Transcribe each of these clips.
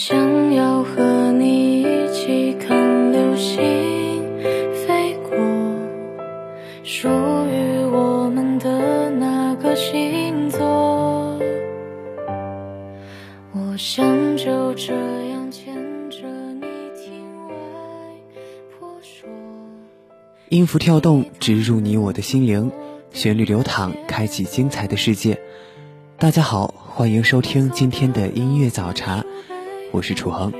想要和你一起看流星飞过，属于我们的那个星座。我想就这样牵着你听外婆说。音符跳动，植入你我的心灵；旋律流淌，开启精彩的世界。大家好，欢迎收听今天的音乐早茶。我是楚恒，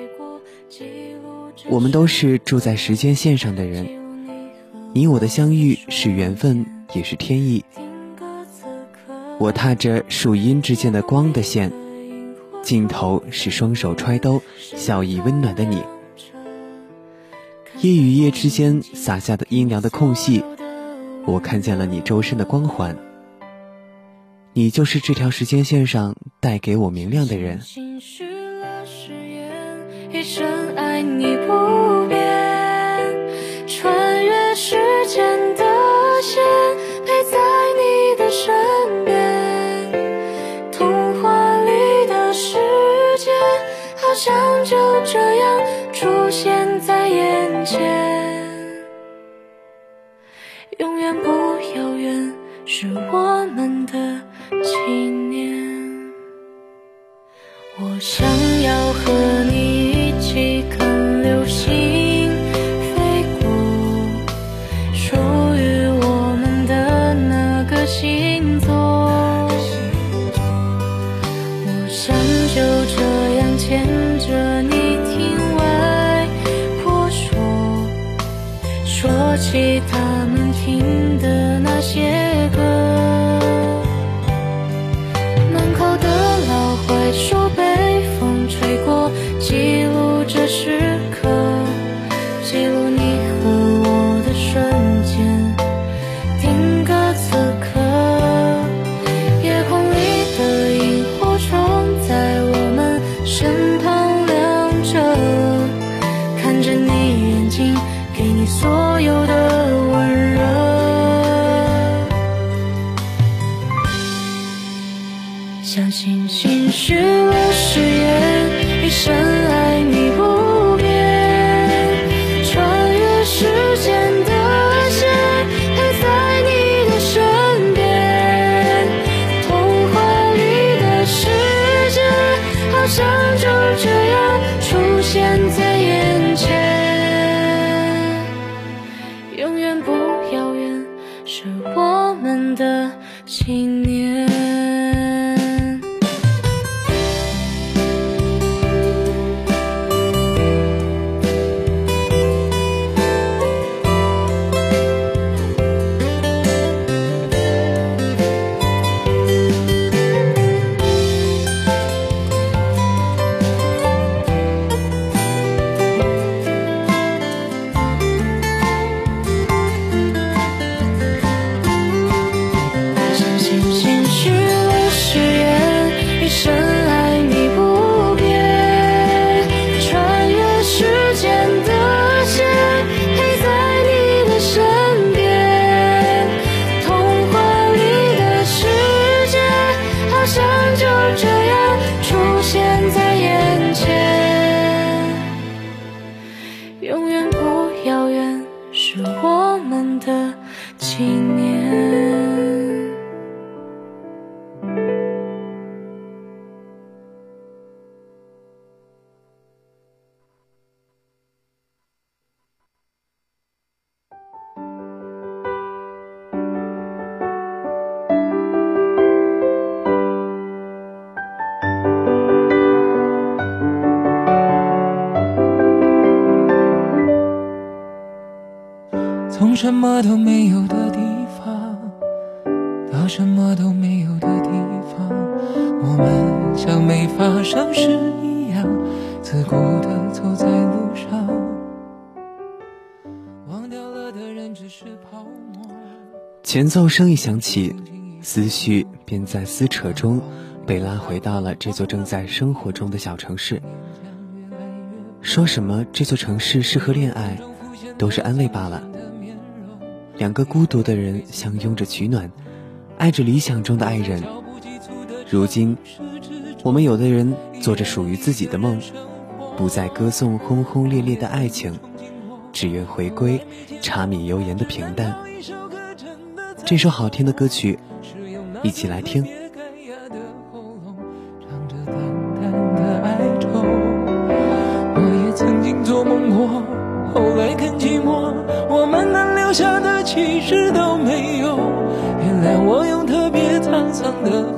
我们都是住在时间线上的人，你我的相遇是缘分，也是天意。我踏着树荫之间的光的线，尽头是双手揣兜、笑意温暖的你。夜与夜之间洒下的阴凉的空隙，我看见了你周身的光环。你就是这条时间线上带给我明亮的人。一生爱你不变，穿越时间的线，陪在你的身边。童话里的世界，好像就这样出现在眼前。么都没有的地方到什么都没有的地方，我们像没发生事一样，自顾地走在路上。忘掉了的人只是泡沫。前奏声一响起，思绪便在撕扯中被拉回到了这座正在生活中的小城市。说什么这座城市适合恋爱，都是安慰罢了。两个孤独的人相拥着取暖，爱着理想中的爱人。如今，我们有的人做着属于自己的梦，不再歌颂轰轰烈烈的爱情，只愿回归柴米油盐的平淡。这首好听的歌曲，一起来听。其实都没有。原谅我用特别沧桑的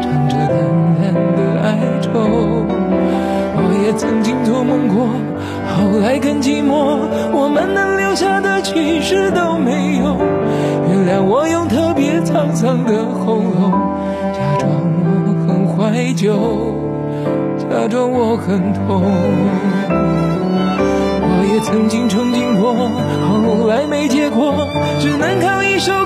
唱着淡淡的哀愁。我也曾经做梦过，后来更寂寞，我们能留下的其实都没有。原谅我用特别沧桑的喉咙，假装我很怀旧，假装我很痛。我也曾经憧憬过，后来没结果，只能靠一首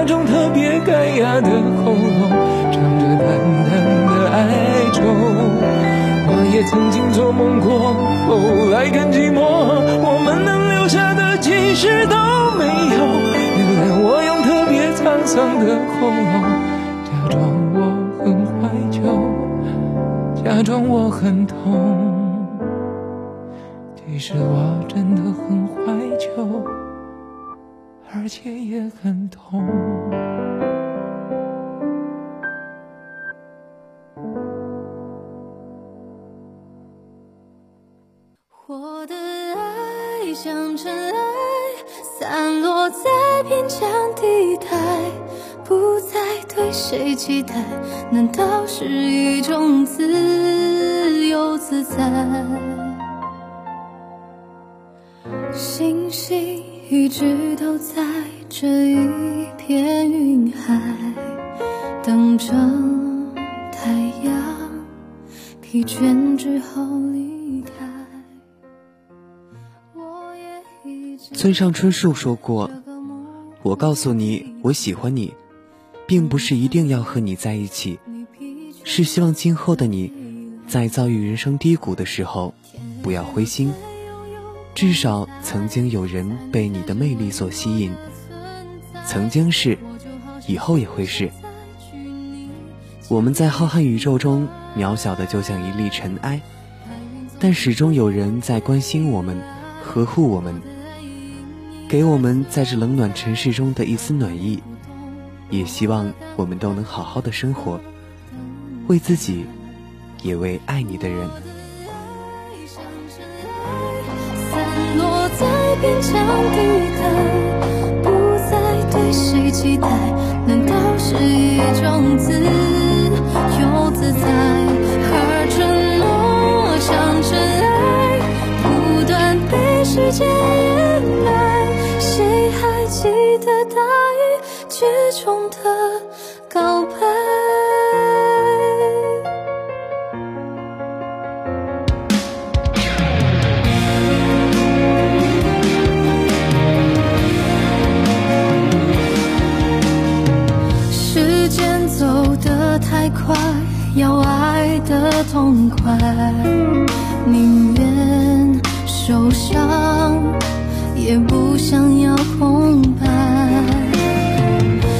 那种特别干哑的喉咙，唱着淡淡的哀愁。我也曾经做梦过，后来更寂寞，我们能留下的其实都没有。原谅我用特别沧桑的喉咙，假装我很怀旧，假装我很痛。其实我真的很怀旧，而且也很痛。我的爱像尘埃，散落在边疆地带，不再对谁期待，难道是一种自由自在？星星一直都在这一片云海，等着太阳疲倦之后离开。我也一村上春树说过：“我告诉你，我喜欢你，并不是一定要和你在一起，是希望今后的你，在遭遇人生低谷的时候，不要灰心。至少曾经有人被你的魅力所吸引，曾经是，以后也会是。我们在浩瀚宇宙中渺小的就像一粒尘埃，但始终有人在关心我们，呵护我们。”给我们在这冷暖尘世中的一丝暖意，也希望我们都能好好的生活，为自己，也为爱你的人。勉强抵抗不再对谁期待难道是一种自由自在而承诺像尘埃不断被时间来，宁愿受伤，也不想要空白。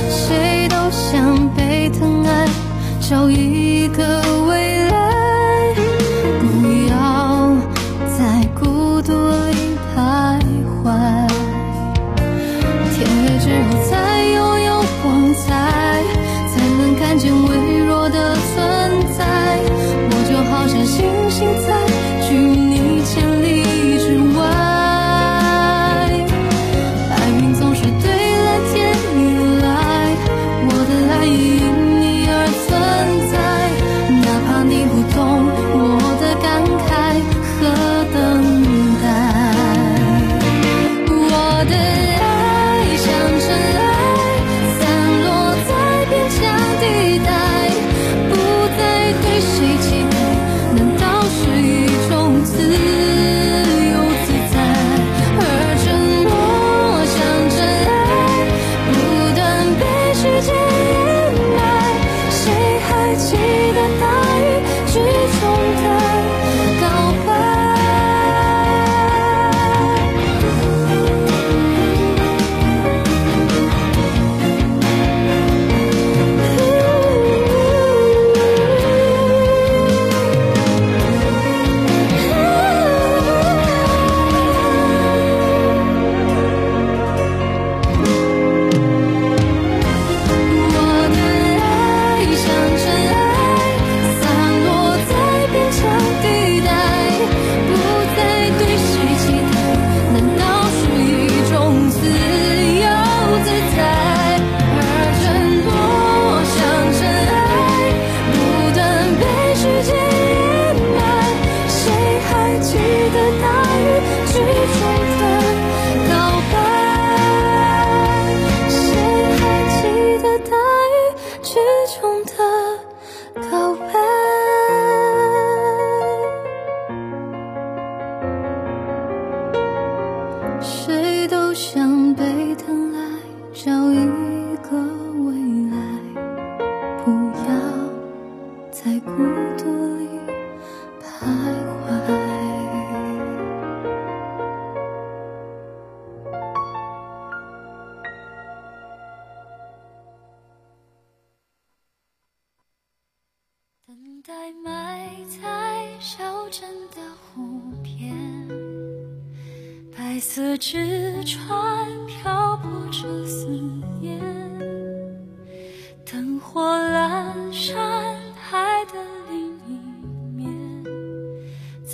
谁都想被疼爱，找一个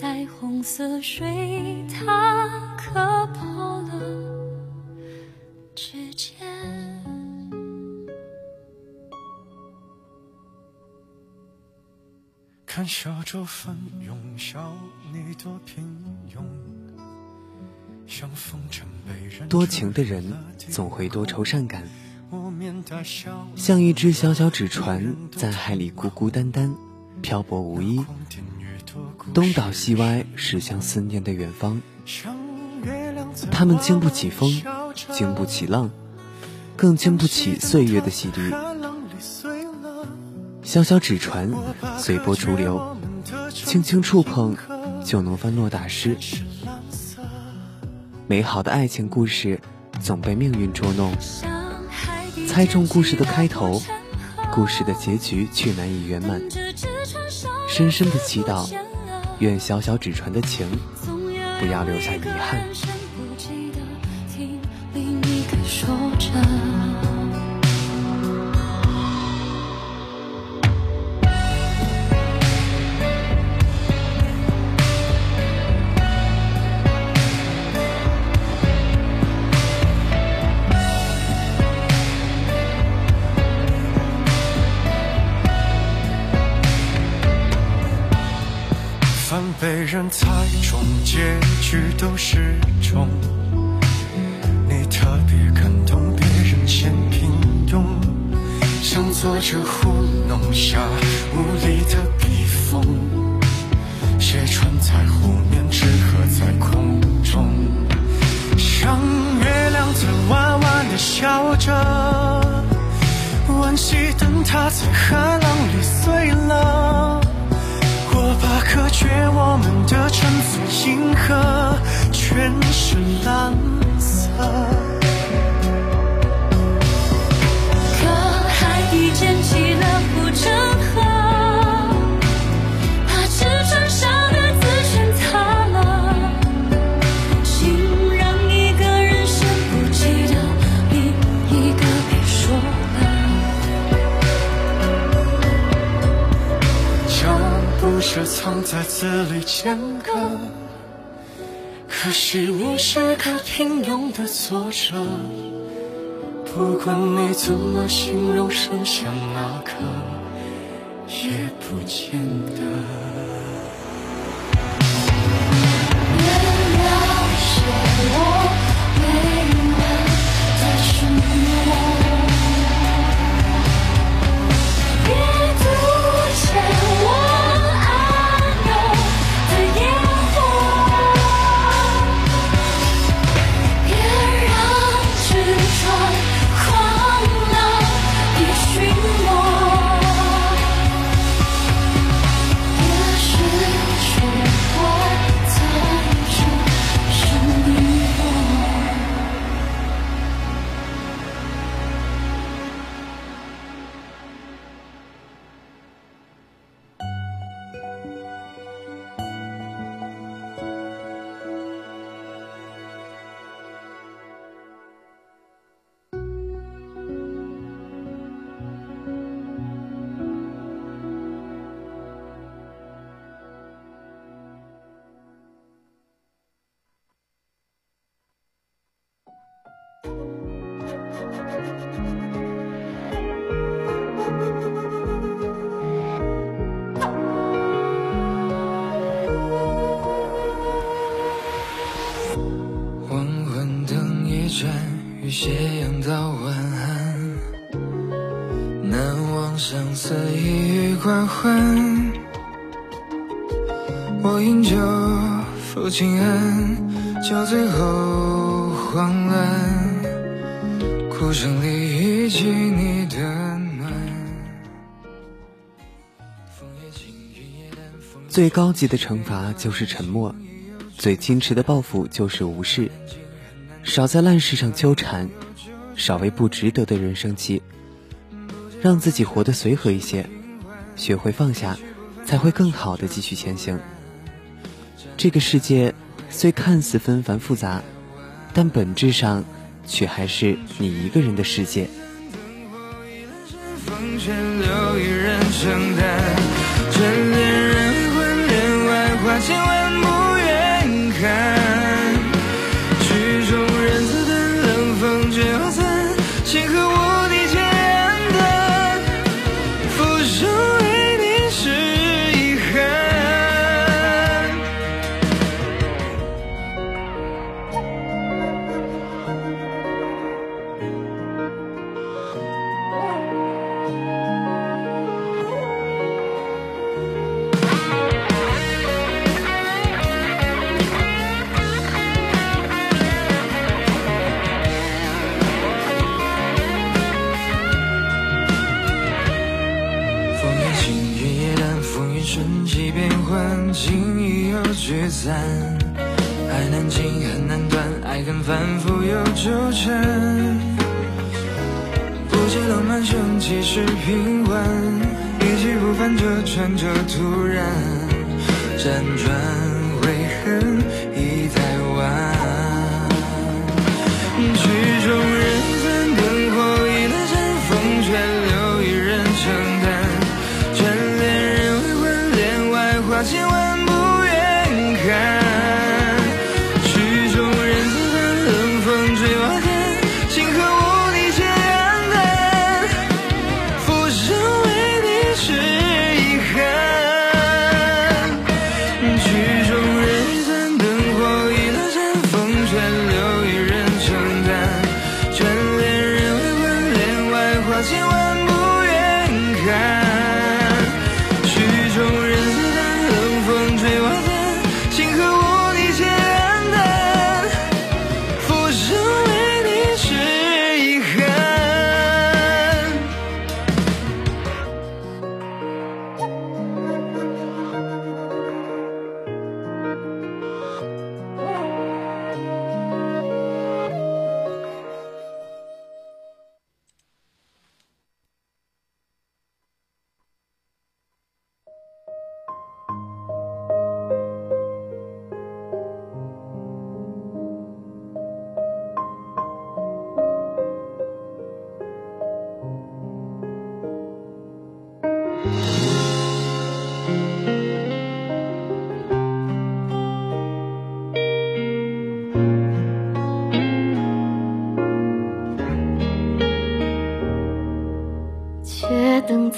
在红色水塔刻破了指尖。看小舟翻涌，笑你多平庸，像风筝被人多情的人总会多愁善感，像一只小小纸船，在海里孤孤单单，漂泊无依，东倒西歪，驶向思念的远方。他们经不起风经不起浪，更经不起岁月的洗涤。小小纸船随波逐流，轻轻触碰就能翻落打湿。美好的爱情故事总被命运捉弄，猜中故事的开头，故事的结局却难以圆满。深深的祈祷，愿小小纸船的情不要留下遗憾。听另一个说着。人猜中，结局都是中。你特别感动，别人嫌平庸。像坐着糊弄下无力的笔锋，写穿在湖面，纸鹤在空中，像月亮在弯弯的笑着。惋惜灯塔在海浪里碎了，我把隔绝我们的城府银河全是蓝色。可海底溅起藏在字里间隔。可惜你是个平庸的作者，不管你怎么形容，剩下那个也不见得。黄昏灯一盏，与斜阳道晚安。难忘相思一语挂换。我饮酒抚琴案，酒醉后慌乱，哭声里忆起你的暖。枫叶轻，云也淡，风最高级的惩罚就是沉默，最矜持的报复就是无视。少在烂事上纠缠，少为不值得的人生气，让自己活得随和一些，学会放下，才会更好的继续前行。这个世界虽看似纷繁复杂，但本质上却还是你一个人的世界。人承担，眷恋人魂恋外花千万情意又聚散。爱难尽，恨难断，爱恨反复又纠缠。不解浪漫，生气是平缓，一去不返，这船这突然，辗转悔恨已太晚。曲终人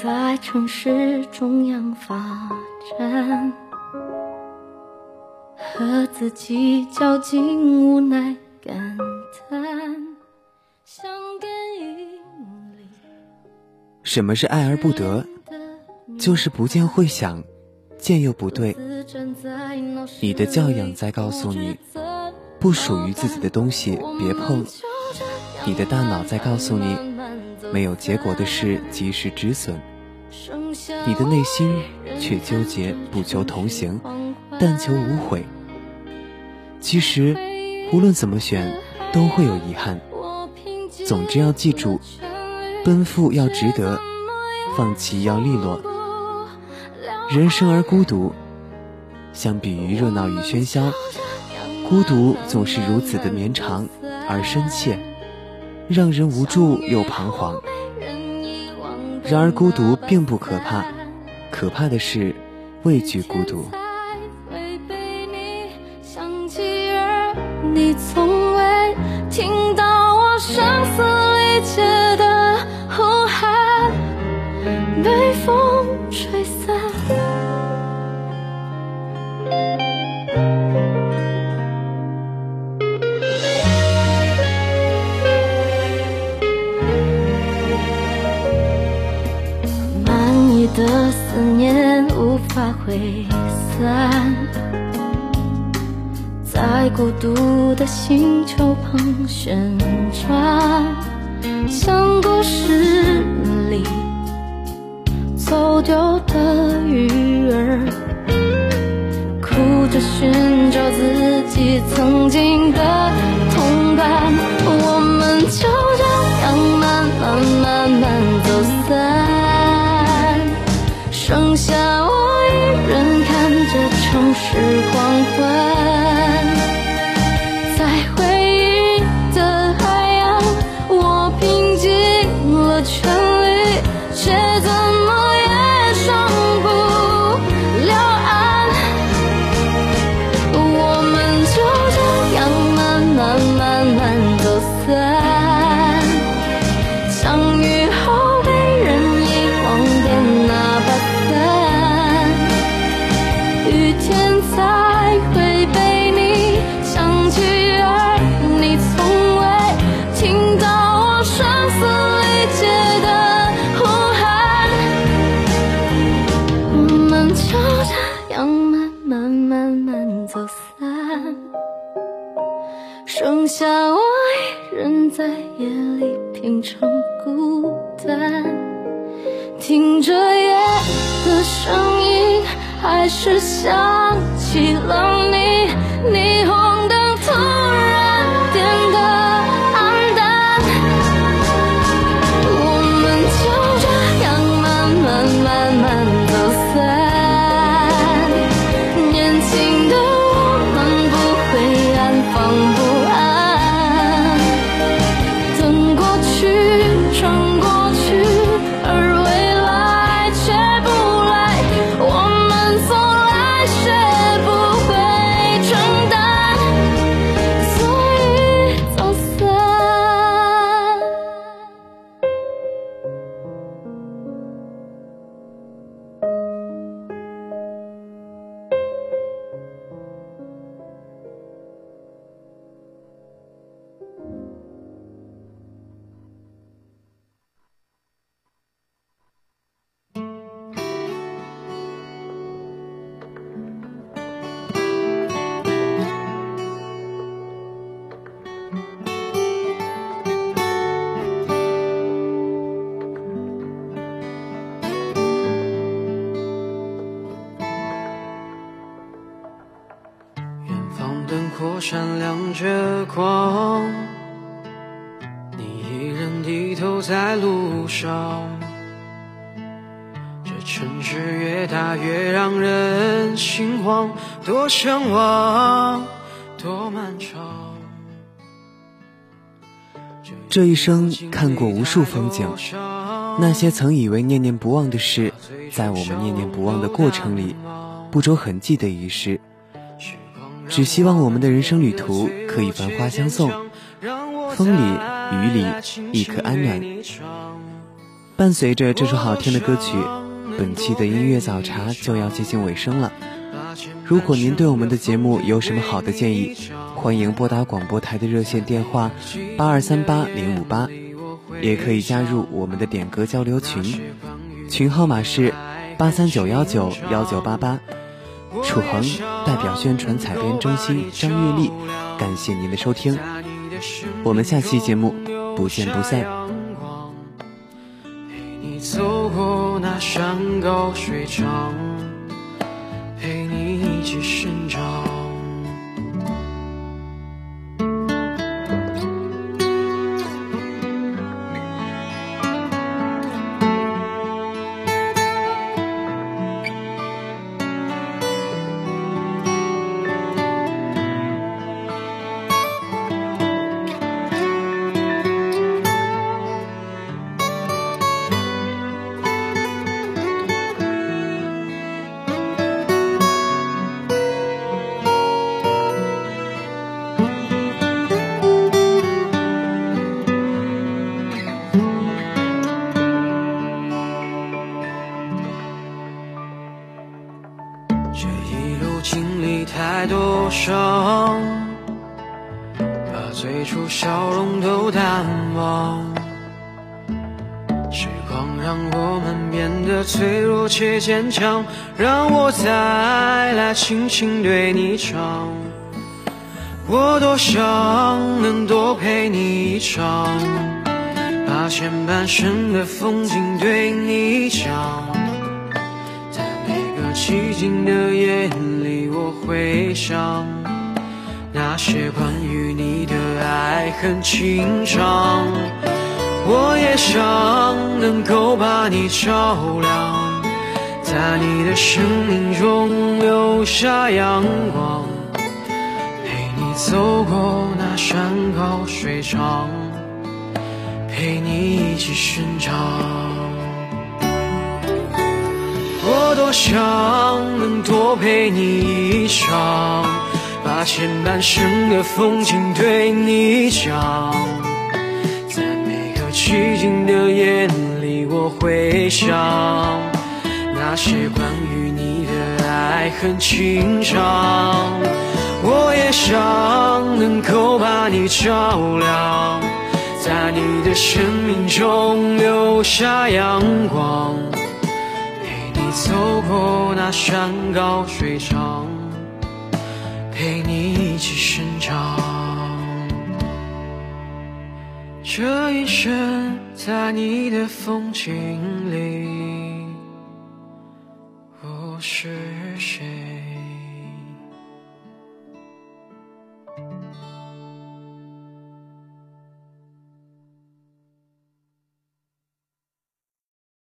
在城市中央发展，和自己较劲，无奈感叹，想给引力什么是爱而不得？就是不见会想，见又不对。你的教养在告诉你，不属于自己的东西别碰；你的大脑在告诉你，没有结果的事及时止损。你的内心却纠结不求同行，但求无悔。其实，无论怎么选，都会有遗憾。总之要记住，奔赴要值得，放弃要利落。人生而孤独，相比于热闹与喧嚣，孤独总是如此的绵长而深切，让人无助又彷徨。然而孤独并不可怕，可怕的是畏惧孤独。会被你想起，而你从未听到我声嘶力竭的挥散，在孤独的星球旁旋转，像故事里走丢的鱼儿，哭着寻找自己曾经的同伴，我们就这样慢慢慢慢走散，是黄昏只想这城市越大越让人心慌，多向往，多漫长。这一生看过无数风景，那些曾以为念念不忘的事，在我们念念不忘的过程里，不着痕迹的遗失。只希望我们的人生旅途可以繁花相送，风里雨里亦可安暖。伴随着这首好听的歌曲，本期的音乐早茶就要接近尾声了。如果您对我们的节目有什么好的建议，欢迎拨打广播台的热线电话八二三八零五八，也可以加入我们的点歌交流群，群号码是八三九幺九幺九八八。楚恒代表宣传采编中心张月丽，感谢您的收听，我们下期节目不见不散。你走过那山高水长，陪你一起生长。最初笑容都淡忘。时光让我们变得脆弱且坚强，让我再来轻轻对你唱。我多想能多陪你一场，把前半生的风景对你讲。在每个寂静的夜里，我会想那些关于你爱恨情长。我也想能够把你照亮，在你的生命中留下阳光，陪你走过那山高水长，陪你一起生长。我多想能多陪你一场，把前半生的风景对你讲。在每个寂静的夜里，我会想那些关于你的爱恨情长。我也想能够把你照亮，在你的生命中留下阳光。陪你走过那山高水长，一起生长。这一生在你的风景里，我是？